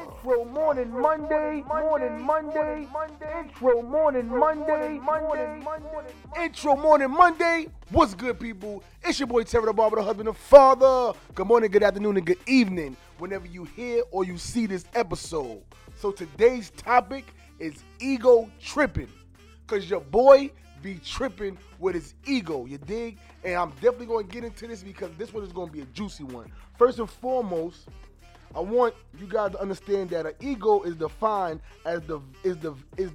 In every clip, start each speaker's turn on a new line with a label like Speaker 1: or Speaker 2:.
Speaker 1: Intro morning Monday, morning Monday, intro morning Monday, Monday, Monday
Speaker 2: Intro morning Monday. What's good, people? It's your boy Terry the Barber, the husband and father. Good morning, good afternoon, and good evening whenever you hear or you see this episode. So today's topic is ego tripping. Cause your boy be tripping with his ego, you dig? And I'm definitely gonna get into this because this one is gonna be a juicy one. First and foremost, I want you guys to understand that an ego is defined as the is the is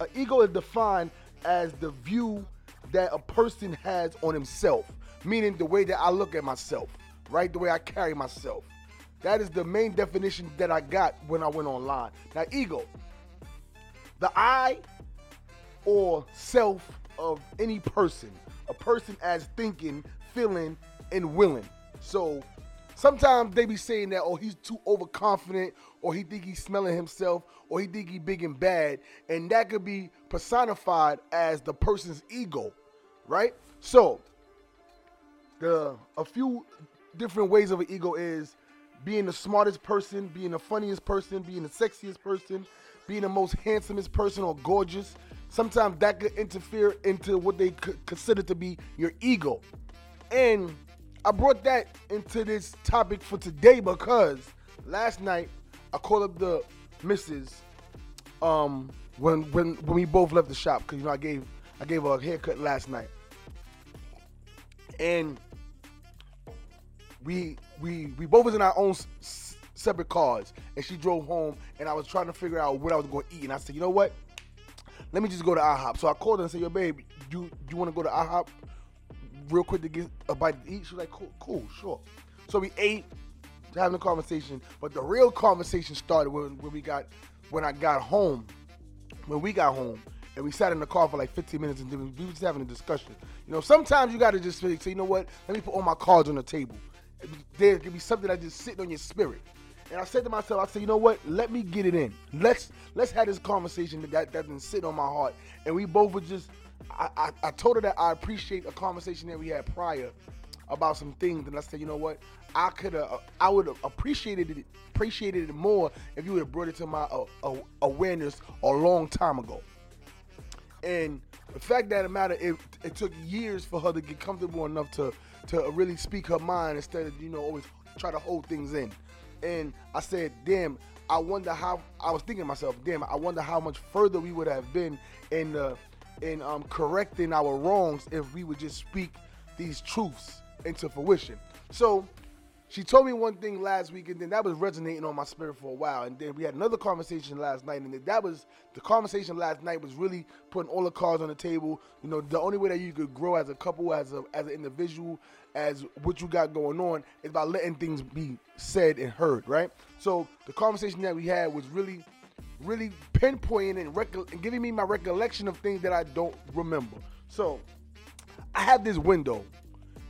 Speaker 2: an ego is defined as the view that a person has on himself, meaning the way that I look at myself, right? The way I carry myself. That is the main definition that I got when I went online. Now, ego, the I or self of any person, a person as thinking, feeling, and willing. So sometimes they be saying that, oh, he's too overconfident, or he think he's smelling himself, or he think he big and bad, and that could be personified as the person's ego, right? So the a few different ways of an ego is being the smartest person, being the funniest person, being the sexiest person, being the most handsomest person or gorgeous. Sometimes that could interfere into what they consider to be your ego. And I brought that into this topic for today because last night I called up the missus um when when when we both left the shop because you know I gave I gave her a haircut last night. And we we we both was in our own s- separate cars and she drove home and I was trying to figure out what I was going to eat and I said, "You know what? Let me just go to IHOP." So I called her and said, "Yo, babe, do you want to go to IHOP real quick to get a bite to eat?" She was like, "Cool, cool, sure." So we ate, having a conversation, but the real conversation started when, when we got when I got home. When we got home and we sat in the car for like 15 minutes and then we were just having a discussion. You know, sometimes you got to just say, you know what? Let me put all my cards on the table. There could be something that just sitting on your spirit. And I said to myself, I said, you know what? Let me get it in. Let's let's have this conversation that that, been sitting on my heart. And we both were just. I, I, I told her that I appreciate a conversation that we had prior about some things, and I said, you know what? I could have, I would have appreciated it, appreciated it more if you would have brought it to my uh, uh, awareness a long time ago. And the fact that the matter, it, it took years for her to get comfortable enough to to really speak her mind instead of you know always try to hold things in. And I said, damn, I wonder how. I was thinking to myself, damn, I wonder how much further we would have been in uh, in um, correcting our wrongs if we would just speak these truths into fruition. So she told me one thing last week, and then that was resonating on my spirit for a while. And then we had another conversation last night, and that was the conversation last night was really putting all the cards on the table. You know, the only way that you could grow as a couple, as a as an individual, as what you got going on, is by letting things be said and heard, right? So the conversation that we had was really, really pinpointing and, and giving me my recollection of things that I don't remember. So I have this window,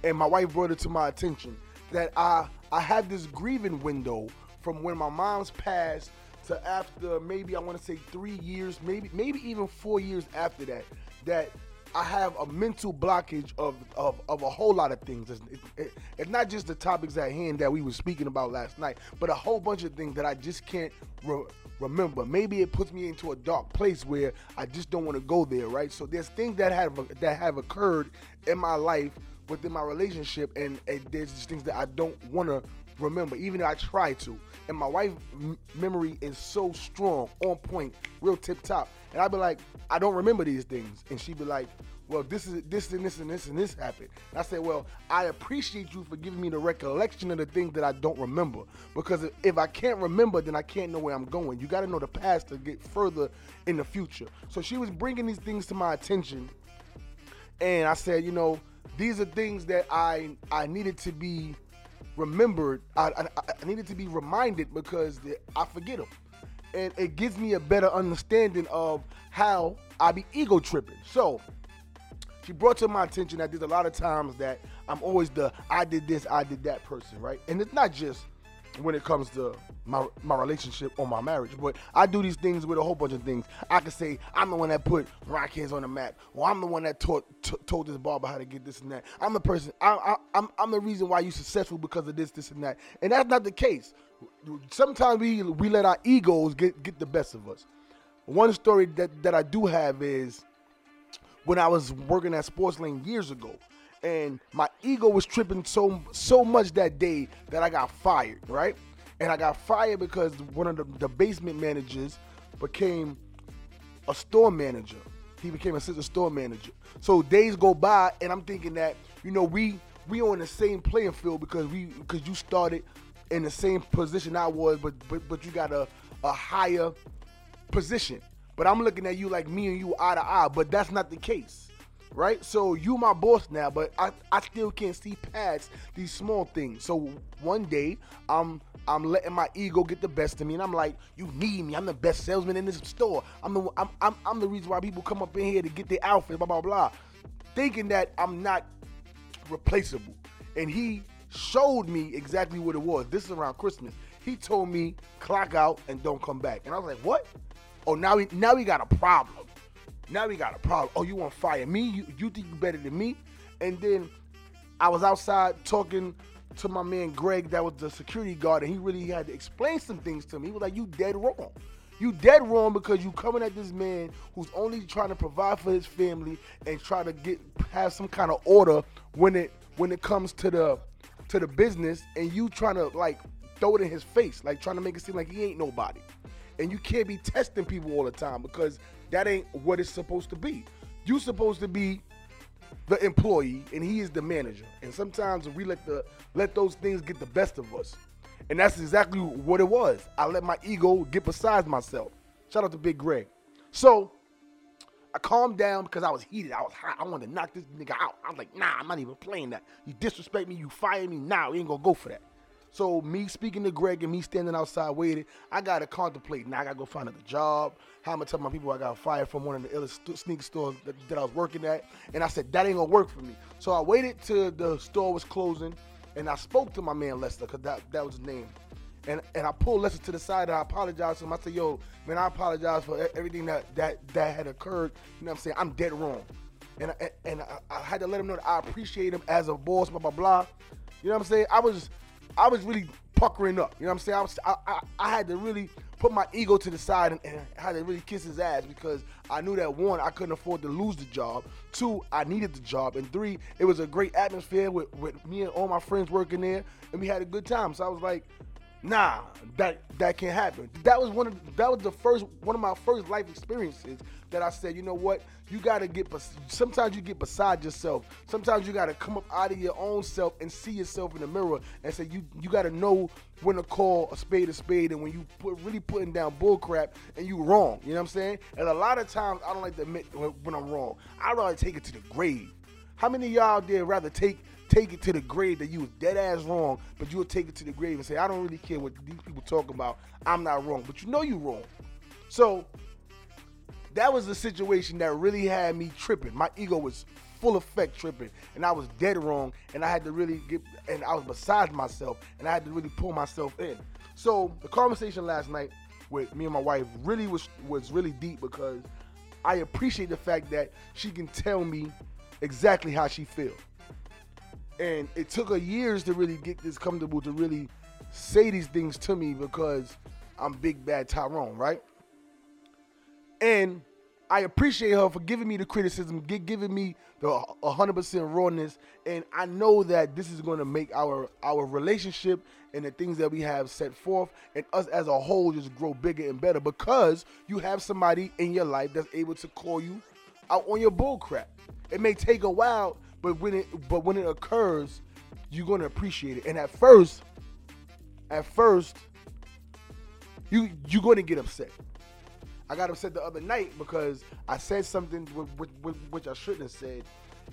Speaker 2: and my wife brought it to my attention that I I had this grieving window from when my mom's passed to after maybe I want to say three years, maybe maybe even four years after that. That I have a mental blockage of of, of a whole lot of things. It's, it, it- not just the topics at hand that we were speaking about last night, but a whole bunch of things that I just can't re- remember. Maybe it puts me into a dark place where I just don't want to go there, right? So there's things that have that have occurred in my life within my relationship, and, and there's just things that I don't want to remember, even though I try to. And my wife's memory is so strong, on point, real tip top. And I'd be like, I don't remember these things, and she'd be like, Well, this is this and this and this and this happened. And I said, Well, I appreciate you for giving me the recollection of the things that I don't remember, because if- if I can't remember, then I can't know where I'm going. You got to know the past to get further in the future. So she was bringing these things to my attention and I said, you know, these are things that I I needed to be remembered. I, I, I needed to be reminded because the- I forget them, and it gives me a better understanding of how I be ego tripping. So she brought to my attention that there's a lot of times that I'm always the I did this, I did that person, right? And it's not just when it comes to my my relationship or my marriage. But I do these things with a whole bunch of things. I can say I'm the one that put rock hands on the map, or I'm the one that taught t- told this barber how to get this and that. I'm the person. I, I, I'm I'm the reason why you're successful because of this, this and that. And that's not the case. Sometimes we we let our egos get get the best of us. One story that that I do have is when I was working at Sports Lane years ago. And my ego was tripping so so much that day that I got fired, right? And I got fired because one of the, the basement managers became a store manager. He became assistant store manager. So days go by, and I'm thinking that you know we we on the same playing field because we because you started in the same position I was, but but but you got a a higher position. But I'm looking at you like me and you eye to eye, but that's not the case. Right? So you my boss now, but I, I still can't see past these small things. So one day I'm I'm letting my ego get the best of me, and I'm like, you need me. I'm the best salesman in this store. I'm the I'm I'm, I'm the reason why people come up in here to get their outfits, blah blah blah. Thinking that I'm not replaceable. And he showed me exactly what it was. This is around Christmas. He told me clock out and don't come back. And I was like, what? Oh, now we now we got a problem. Now we got a problem. Oh, you want to fire me? You you think you better than me? And then I was outside talking to my man Greg, that was the security guard, and he really had to explain some things to me. He was like, "You dead wrong. You dead wrong because you coming at this man who's only trying to provide for his family and try to get have some kind of order when it when it comes to the to the business, and you trying to like throw it in his face, like trying to make it seem like he ain't nobody." And you can't be testing people all the time because that ain't what it's supposed to be. You're supposed to be the employee and he is the manager. And sometimes we let the let those things get the best of us. And that's exactly what it was. I let my ego get beside myself. Shout out to Big Greg. So I calmed down because I was heated. I was hot. I wanted to knock this nigga out. I was like, nah, I'm not even playing that. You disrespect me, you fire me, now nah, we ain't gonna go for that. So me speaking to Greg and me standing outside waiting, I gotta contemplate. Now I gotta go find another job. How I'm gonna tell my people I got fired from one of the st- sneaker stores that, that, I was working at, and I said that ain't gonna work for me. So I waited till the store was closing, and I spoke to my man Lester because that that was his name. And, and I pulled Lester to the side and I apologized to him. I said, "Yo, man, I apologize for everything that that that had occurred. You know what I'm saying? I'm dead wrong." And I, and I, I had to let him know that I appreciate him as a boss. Blah blah blah. You know what I'm saying? I was I was really puckering up. You know what I'm saying? I, was, I, I, I had to really put my ego to the side and, and had to really kiss his ass because I knew that one, I couldn't afford to lose the job. Two, I needed the job. And three, it was a great atmosphere with, with me and all my friends working there, and we had a good time. So I was like, nah, that that can't happen. That was one of that was the first one of my first life experiences that I said, you know what, you gotta get. Sometimes you get beside yourself. Sometimes you gotta come up out of your own self and see yourself in the mirror and say you you gotta know when to call a spade a spade and when you put really putting down bull crap and you wrong. You know what I'm saying? And a lot of times I don't like to admit when I'm wrong. I'd rather take it to the grave. How many y'all there rather take take it to the grave that you was dead ass wrong, but you would take it to the grave and say, I don't really care what these people talk about. I'm not wrong, but you know you're wrong. So that was the situation that really had me tripping. My ego was full effect tripping, and I was dead wrong, and I had to really get, and I was beside myself, and I had to really pull myself in. So the conversation last night with me and my wife really was was really deep because I appreciate the fact that she can tell me exactly how she feels. And it took her years to really get this comfortable to really say these things to me because I'm big bad Tyrone, right? And I appreciate her for giving me the criticism, giving me the 100% rawness, and I know that this is going to make our our relationship and the things that we have set forth and us as a whole just grow bigger and better because you have somebody in your life that's able to call you out on your bull crap. It may take a while but when it but when it occurs, you're gonna appreciate it. And at first, at first, you you're gonna get upset. I got upset the other night because I said something which, which, I shouldn't have said,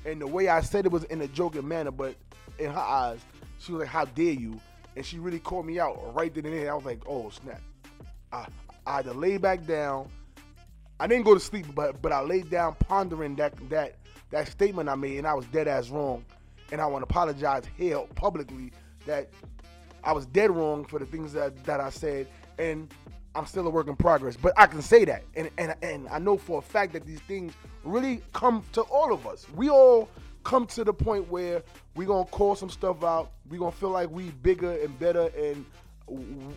Speaker 2: and the way I said it was in a joking manner, but in her eyes, she was like, "How dare you?" And she really called me out right then and there. I was like, "Oh snap!" I I had to lay back down. I didn't go to sleep, but but I laid down pondering that that that statement I made, and I was dead ass wrong. And I want to apologize here publicly that I was dead wrong for the things that, that I said, and I'm still a work in progress. But I can say that, and and and I know for a fact that these things really come to all of us. We all come to the point where we're gonna call some stuff out. We're gonna feel like we bigger and better, and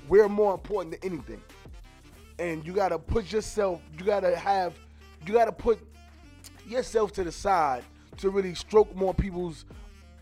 Speaker 2: we're more important than anything. And you gotta put yourself. You gotta have. You gotta put yourself to the side to really stroke more people's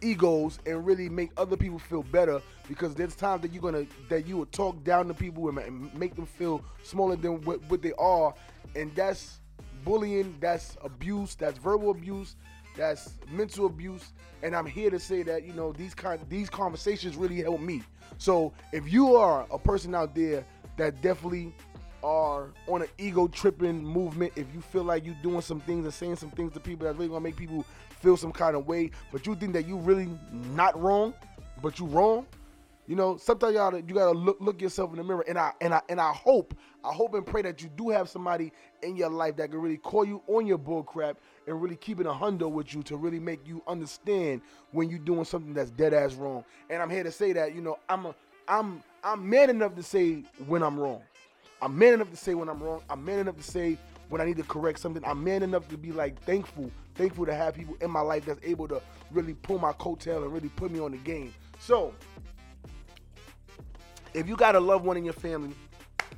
Speaker 2: egos and really make other people feel better because there's times that you're gonna that you will talk down to people and make them feel smaller than what, what they are and that's bullying that's abuse that's verbal abuse that's mental abuse and i'm here to say that you know these kind these conversations really help me so if you are a person out there that definitely are on an ego tripping movement, if you feel like you're doing some things and saying some things to people that's really gonna make people feel some kind of way, but you think that you really not wrong, but you wrong, you know, sometimes you gotta you gotta look look yourself in the mirror. And I and I and I hope, I hope and pray that you do have somebody in your life that can really call you on your bull crap and really keep it a hundo with you to really make you understand when you're doing something that's dead ass wrong. And I'm here to say that, you know, I'm a I'm I'm man enough to say when I'm wrong. I'm man enough to say when I'm wrong. I'm man enough to say when I need to correct something. I'm man enough to be like thankful, thankful to have people in my life that's able to really pull my coattail and really put me on the game. So, if you got a loved one in your family,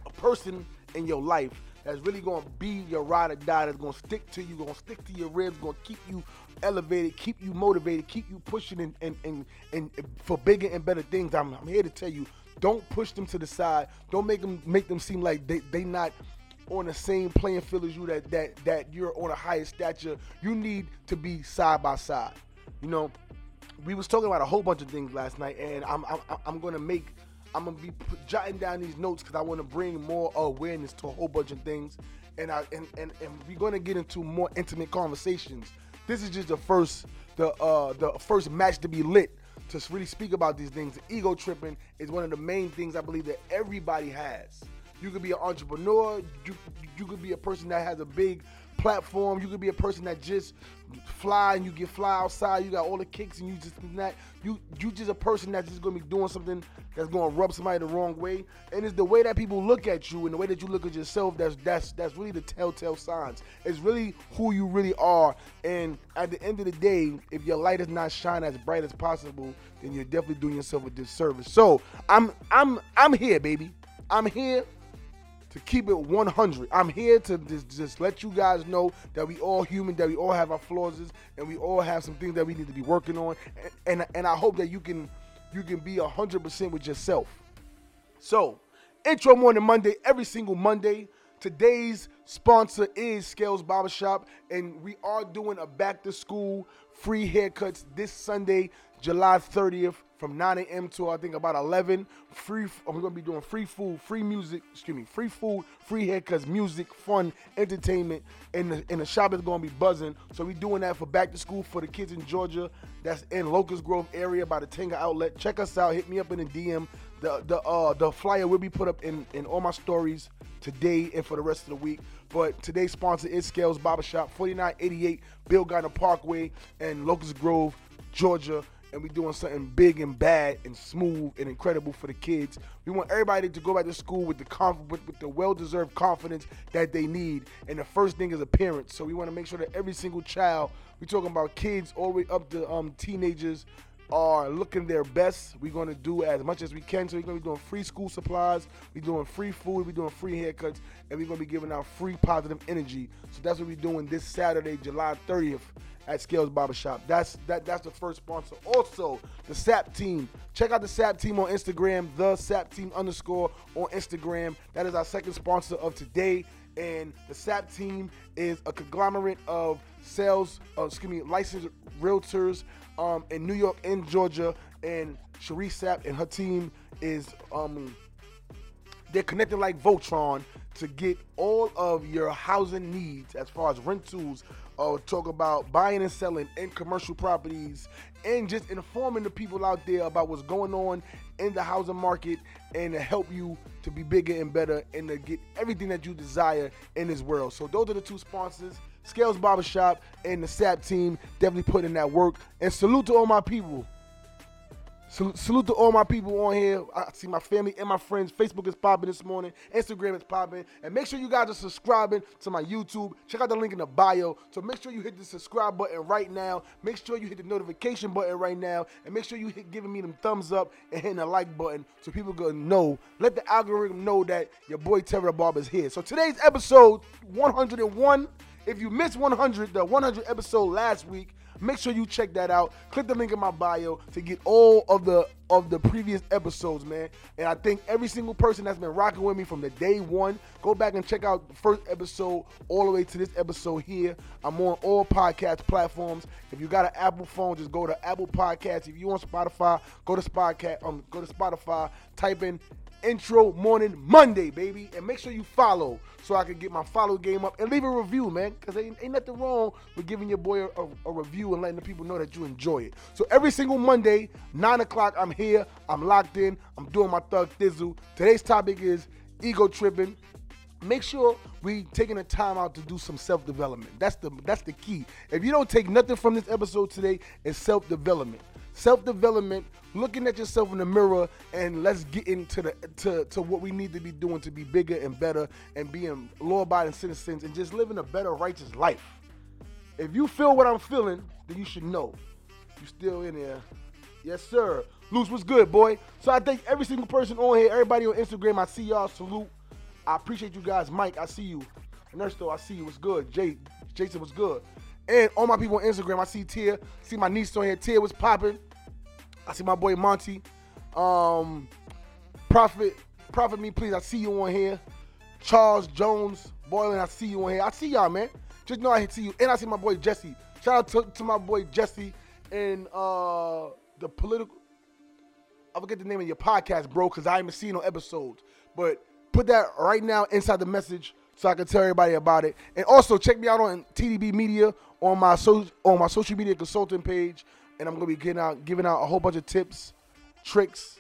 Speaker 2: a person in your life that's really gonna be your ride or die, that's gonna stick to you, gonna stick to your ribs, gonna keep you elevated, keep you motivated, keep you pushing and and and, and for bigger and better things. I'm, I'm here to tell you don't push them to the side. Don't make them make them seem like they they not on the same playing field as you. That that that you're on a higher stature. You need to be side by side. You know, we was talking about a whole bunch of things last night, and I'm I'm, I'm gonna make I'm gonna be jotting down these notes because I want to bring more awareness to a whole bunch of things, and I and, and and we're gonna get into more intimate conversations. This is just the first the uh the first match to be lit to really speak about these things. Ego tripping is one of the main things I believe that everybody has. You could be an entrepreneur. You you could be a person that has a big platform. You could be a person that just fly and you get fly outside. You got all the kicks and you just not you you just a person that's just gonna be doing something that's gonna rub somebody the wrong way. And it's the way that people look at you and the way that you look at yourself that's that's that's really the telltale signs. It's really who you really are. And at the end of the day, if your light is not shining as bright as possible, then you're definitely doing yourself a disservice. So I'm I'm I'm here, baby. I'm here to keep it 100. I'm here to just, just, let you guys know that we all human, that we all have our flaws, and we all have some things that we need to be working on. And and, and I hope that you can you can be 100% with yourself. So, intro morning Monday, every single Monday. Today's sponsor is Scales Barbershop, and we are doing a back to school free haircuts this Sunday, July 30th from 9 a.m. to I think about 11. Free. I'm gonna be doing free food, free music. Excuse me, free food, free haircuts, music, fun, entertainment, and the and the shop is gonna be buzzing. So we doing that for back to school for the kids in Georgia. That's in Locust Grove area by the Tanger Outlet. Check us out. Hit me up in the DM. The the uh the flyer will be put up in in all my stories today and for the rest of the week. But today's sponsor is Scales Barbershop, 4988 Bill Gardner Parkway and Locust Grove, Georgia and we doing something big and bad and smooth and incredible for the kids. We want everybody to go back to school with the conf- with, with the well-deserved confidence that they need. And the first thing is appearance. So we want to make sure that every single child, we're talking about kids all the way up to um, teenagers, are looking their best. We're gonna do as much as we can. So we're gonna be doing free school supplies, we're doing free food, we're doing free haircuts, and we're gonna be giving out free positive energy. So that's what we're doing this Saturday, July 30th at Scales Barbershop. That's that that's the first sponsor. Also, the SAP team. Check out the SAP team on Instagram, the SAP team underscore on Instagram. That is our second sponsor of today. And the SAP team is a conglomerate of sales, uh, excuse me, licensed realtors um, in New York and Georgia. And Cherie Sapp and her team is um, they're connected like Voltron to get all of your housing needs as far as rentals, or uh, talk about buying and selling in commercial properties and just informing the people out there about what's going on in the housing market and to help you to be bigger and better and to get everything that you desire in this world. So those are the two sponsors. Scales Barbershop and the SAP team definitely put in that work. And salute to all my people. Salute, salute to all my people on here. I see my family and my friends. Facebook is popping this morning. Instagram is popping. And make sure you guys are subscribing to my YouTube. Check out the link in the bio. So make sure you hit the subscribe button right now. Make sure you hit the notification button right now. And make sure you hit giving me them thumbs up and hitting the like button so people can know. Let the algorithm know that your boy Terry Barber is here. So today's episode 101. If you missed 100, the 100 episode last week, Make sure you check that out. Click the link in my bio to get all of the of the previous episodes, man. And I think every single person that's been rocking with me from the day one, go back and check out the first episode all the way to this episode here. I'm on all podcast platforms. If you got an Apple phone, just go to Apple Podcasts. If you on Spotify, go to Spotify. Um, go to Spotify. Type in intro morning Monday, baby. And make sure you follow so I can get my follow game up and leave a review, man. Because ain't, ain't nothing wrong with giving your boy a, a, a, review and letting the people know that you enjoy it. So every single Monday, 9 o'clock, I'm here. I'm locked in. I'm doing my thug thizzle. Today's topic is ego tripping. Make sure we taking the time out to do some self-development. That's the that's the key. If you don't take nothing from this episode today, it's self-development self development, looking at yourself in the mirror, and let's get into the to, to what we need to be doing to be bigger and better and being law abiding citizens and just living a better, righteous life. If you feel what I'm feeling, then you should know. You still in there. Yes, sir. Loose was good, boy. So I thank every single person on here, everybody on Instagram. I see y'all. Salute. I appreciate you guys. Mike, I see you. Though, I see you. What's good? Jay, Jason was good. And all my people on Instagram, I see Tia. See my niece on here. Tia was popping. I see my boy Monty. Um, Prophet, Prophet me, please. I see you on here. Charles Jones, Boylan, I see you on here. I see y'all, man. Just know I see you. And I see my boy Jesse. Shout out to, to my boy Jesse and uh the political. I forget the name of your podcast, bro, because I haven't seen no episodes. But put that right now inside the message so I can tell everybody about it. And also check me out on TDB Media on my so on my social media consulting page, and I'm gonna be getting out giving out a whole bunch of tips, tricks,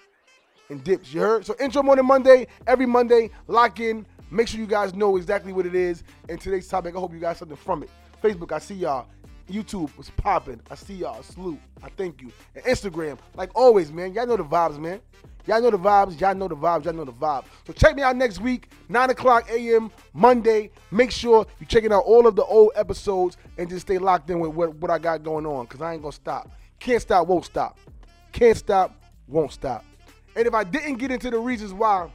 Speaker 2: and dips. You heard? So intro morning Monday, every Monday, lock in. Make sure you guys know exactly what it is. And today's topic, I hope you got something from it. Facebook, I see y'all. YouTube was popping. I see y'all. Salute. I thank you. And Instagram, like always, man. Y'all know the vibes, man. Y'all know the vibes. Y'all know the vibes. Y'all know the vibes. So check me out next week, 9 o'clock a.m. Monday. Make sure you're checking out all of the old episodes and just stay locked in with what, what I got going on because I ain't going to stop. Can't stop, won't stop. Can't stop, won't stop. And if I didn't get into the reasons why,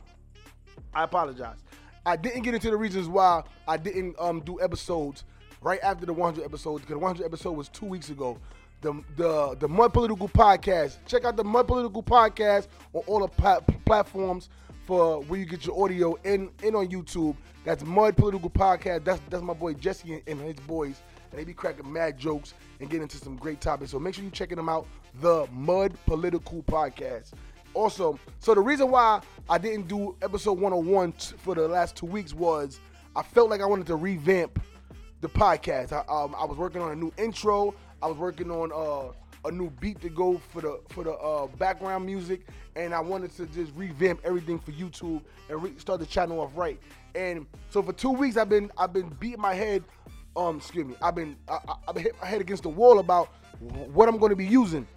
Speaker 2: I apologize. I didn't get into the reasons why I didn't um, do episodes right after the 100 episodes because the 100 episode was two weeks ago the the the Mud Political Podcast. Check out the Mud Political Podcast on all the platforms for where you get your audio in in on YouTube. That's Mud Political Podcast. That's that's my boy Jesse and, and his boys, and they be cracking mad jokes and getting into some great topics. So make sure you checking them out. The Mud Political Podcast. Also, so the reason why I didn't do episode 101 t- for the last two weeks was I felt like I wanted to revamp the podcast. I, um, I was working on a new intro. I was working on uh, a new beat to go for the for the uh, background music, and I wanted to just revamp everything for YouTube and re- start the channel off right. And so for two weeks, I've been I've been beating my head. Um, excuse me. I've been I, have been hitting my head against the wall about what I'm going to be using,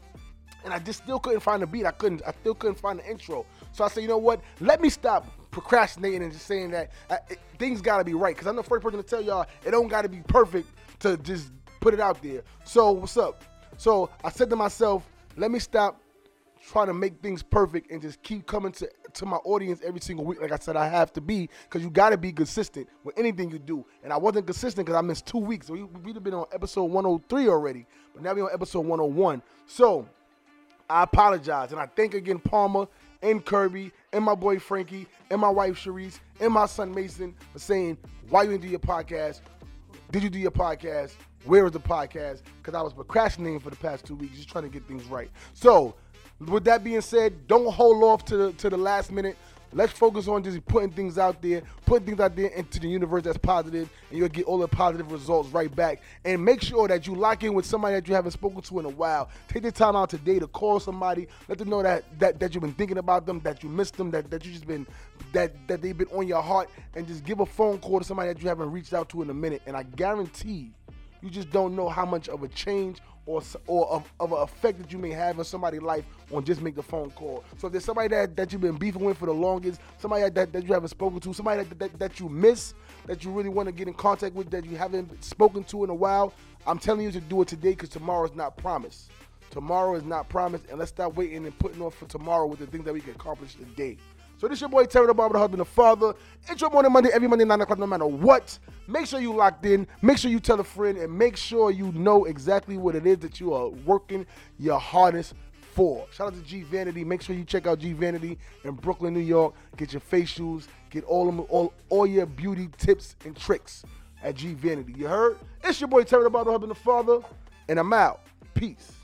Speaker 2: and I just still couldn't find a beat. I couldn't. I still couldn't find the intro. So I said, you know what? Let me stop procrastinating and just saying that uh, it, things got to be right. Because I'm the first person to tell y'all it don't got to be perfect to just put it out there. So what's up? So I said to myself, let me stop trying to make things perfect and just keep coming to, to my audience every single week. Like I said, I have to be because you got to be consistent with anything you do. And I wasn't consistent because I missed two weeks. So we, we'd have been on episode 103 already, but now we're on episode 101. So I apologize. And I thank again Palmer and Kirby and my boy Frankie and my wife Sharice and my son Mason for saying, why you didn't do your podcast? Did you do your podcast? Where is the podcast? Because I was procrastinating for the past two weeks, just trying to get things right. So, with that being said, don't hold off to the to the last minute. Let's focus on just putting things out there, putting things out there into the universe that's positive, and you'll get all the positive results right back. And make sure that you lock in with somebody that you haven't spoken to in a while. Take the time out today to call somebody, let them know that that, that you've been thinking about them, that you missed them, that, that you just been that that they've been on your heart, and just give a phone call to somebody that you haven't reached out to in a minute. And I guarantee you just don't know how much of a change or or of, of an effect that you may have on somebody's life on just make the phone call. So if there's somebody that, that you've been beefing with for the longest, somebody that, that you haven't spoken to, somebody that, that, that you miss, that you really want to get in contact with, that you haven't spoken to in a while, I'm telling you to do it today because tomorrow is not promised. Tomorrow is not promised, and let's stop waiting and putting off for tomorrow with the things that we can accomplish today. So this your boy Terry the Barber, the husband, the father. It's your morning Monday, every Monday, 9 o'clock, no matter what. Make sure you locked in. Make sure you tell a friend, and make sure you know exactly what it is that you are working your hardest for. Shout out to G Vanity. Make sure you check out G Vanity in Brooklyn, New York. Get your facials, get all them, all, all your beauty tips and tricks at G Vanity. You heard? It's your boy Terry the Barber, the husband, the father, and I'm out. Peace.